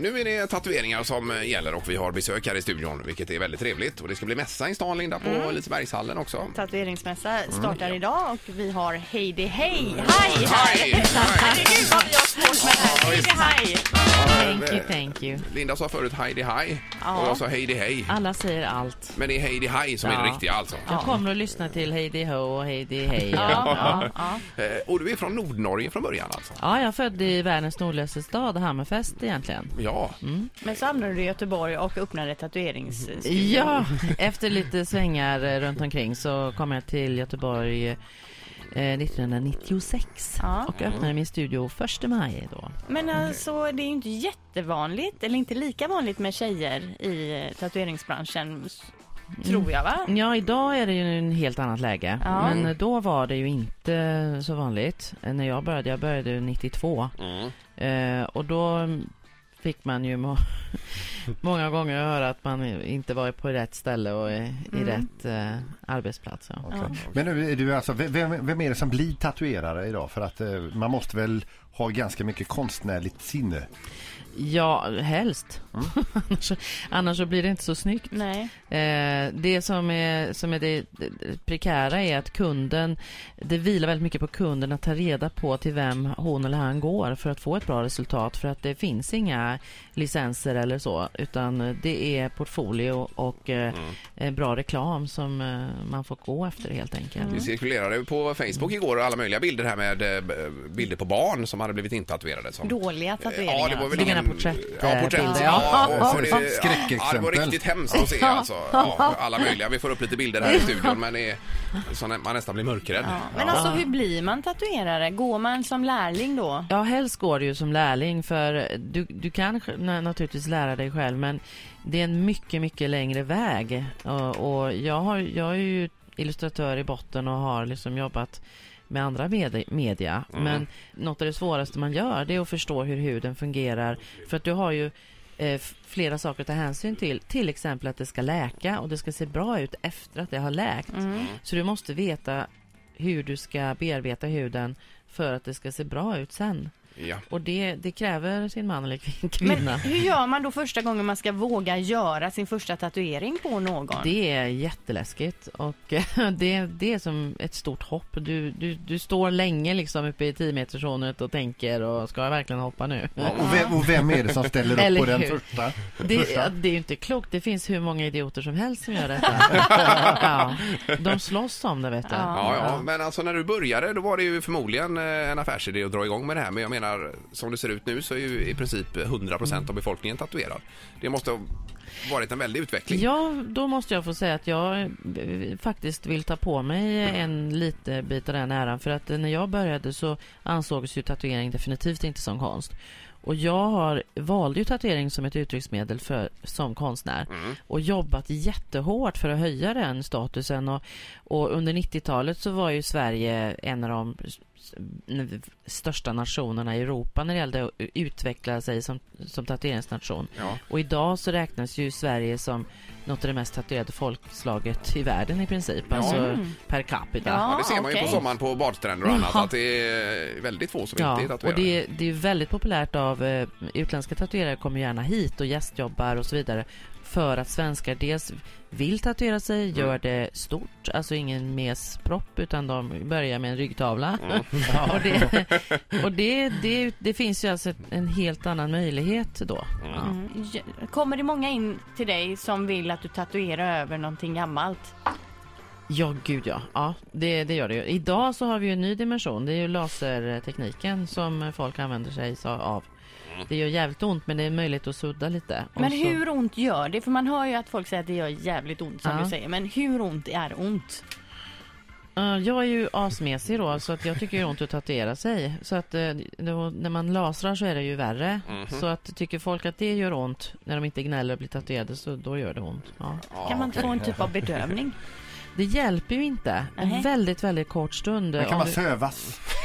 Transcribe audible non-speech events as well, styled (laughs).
nu är det tatueringar som gäller och vi har besök här i studion, vilket är väldigt trevligt. Och det ska bli mässa i stan, Linda, på Mm. Lisebergshallen också. Tatueringsmässa startar idag och vi har Heidi Hej Hej! Hej! Herregud vad vi har svårt med det här. Heidi Hej! Thank you, thank you. Linda sa förut Heidi Hi Ja. och jag sa Heidi Hej. Alla säger allt. Men det är Heidi Hi som är det Ja. riktiga alltså. Jag kommer att lyssna till Heidi Ho och Heidi Hej. Ja, Ja. ja, ja. (laughs) Eh, Och du är från Nordnorge från början alltså? ja, jag är född i världens nordligaste stad, Hammerfest egentligen. Ja. Men så hamnade du i Göteborg och öppnade tatueringsstudion. Ja, efter lite svängar eh, runt omkring så kom jag till Göteborg eh, 1996 Ja. och öppnade min studio 1 maj då. Men alltså det är ju inte jättevanligt, eller inte lika vanligt med tjejer i eh, tatueringsbranschen. Tror jag va? Ja, idag är det ju en helt annat läge. Ja. Men eh, då var det ju inte så vanligt. Eh, När jag började, jag började ju 92. Mm. Eh, och då fick man ju må (laughs) många gånger höra att man inte var på rätt ställe och i, i Mm. rätt eh, arbetsplats. Ja. Ja. Men nu är du alltså, vem, vem är det som blir tatuerare idag? För att eh, man måste väl ha ganska mycket konstnärligt sinne. Ja, helst. (laughs) annars, annars så blir det inte så snyggt. Nej. Eh, det som är, som är det, det prekära är att kunden, det vilar väldigt mycket på kunden att ta reda på till vem hon eller han går för att få ett bra resultat. För att det finns inga licenser eller så, utan det är portfolio och eh, eh, bra reklam som eh, man får gå efter helt enkelt. Det cirkulerade på Facebook igår alla möjliga bilder här med eh, bilder på barn som hade blivit intatuerade. Som... Dåliga tatueringar. Ja, det var väl ingen... porträtt, Ja, eh, porträtt. bilder, Ja, ja. och det, ja, det var riktigt hemskt att se alltså. Ja, alla möjliga. Vi får upp lite bilder här i studion men det är så man nästan blir mörkrädd. Ja. Men alltså hur blir man tatuerare? Går man som lärling då? Ja, helst går det ju som lärling för du, du kan naturligtvis lära dig själv men det är en mycket, mycket längre väg. Och, och jag, har, jag är ju illustratör i botten och har liksom jobbat med andra med, media. Men något av det svåraste man gör det är att förstå hur huden fungerar. För att du har ju eh, flera saker att ta hänsyn till. Till exempel att det ska läka och det ska se bra ut efter att det har läkt. Så du måste veta hur du ska bearbeta huden för att det ska se bra ut sen. Ja. Och det, det kräver sin man eller kvin- kvinna. Men hur gör man då första gången man ska våga göra sin första tatuering på någon? Det är jätteläskigt och (laughs) det, det är som ett stort hopp. Du, du, du står länge liksom uppe i 10 meterszonet och tänker och ska jag verkligen hoppa nu? Och vem, och vem är det som ställer upp Eller på den första? Det, första? ja, det är ju inte klokt. Det finns hur många idioter som helst som gör detta. (laughs) ja, de slåss om det vet du. Ja, ja, men alltså när du började då var det ju förmodligen eh, en affärsidé att dra igång med det här. Men jag menar, som det ser ut nu så är ju i princip 100% av befolkningen tatuerad. Det måste ha varit en väldig utveckling. Ja, då måste jag få säga att jag eh, faktiskt vill ta på mig en lite bit av den äran. För att eh, när jag började så ansågs ju tatuering definitivt inte som konst. Och jag har, valde ju tatuering som ett uttrycksmedel för, som konstnär och jobbat jättehårt för att höja den statusen. Och, och under 90-talet så var ju Sverige en av de största nationerna i Europa när det gällde att utveckla sig som, som tatueringsnation. Ja. Och idag så räknas ju Sverige som något av det mest tatuerade folkslaget i världen i princip, alltså per capita. Ja. Ja, det ser man ju på sommaren på badstränder och annat Ja. att det är väldigt få som Ja, inte är och tatuerade. det, det är väldigt populärt av eh, utländska tatuerare kommer gärna hit och gästjobbar och så vidare för att svenskar dels vill tatuera sig, Mm. gör det stort, alltså ingen mespropp utan de börjar med en ryggtavla. Mm. (laughs) och det, och det, det, det finns ju alltså en helt annan möjlighet då. Ja. Mm. Ja, Kommer det många in till dig som vill att du tatuerar över någonting gammalt? Ja, gud ja. ja det, det gör det ju. Idag så har vi ju en ny dimension. Det är ju lasertekniken som folk använder sig av. Det gör jävligt ont men det är en möjlighet att sudda lite. Men så- hur ont gör det? För man hör ju att folk säger att det gör jävligt ont som Ja. du säger. Men hur ont är ont? Ja, jag är ju asmesig då, så att jag tycker det är ont att tatuera sig. Så att eh, då, när man lasrar så är det ju värre. Så att tycker folk att det gör ont när de inte gnäller och blir tatuerade, så då gör det ont. Ja. Kan man inte okej. få en typ av bedövning? (laughs) Det hjälper ju inte. En Nej. väldigt, väldigt kort stund. Den kan du- sövas.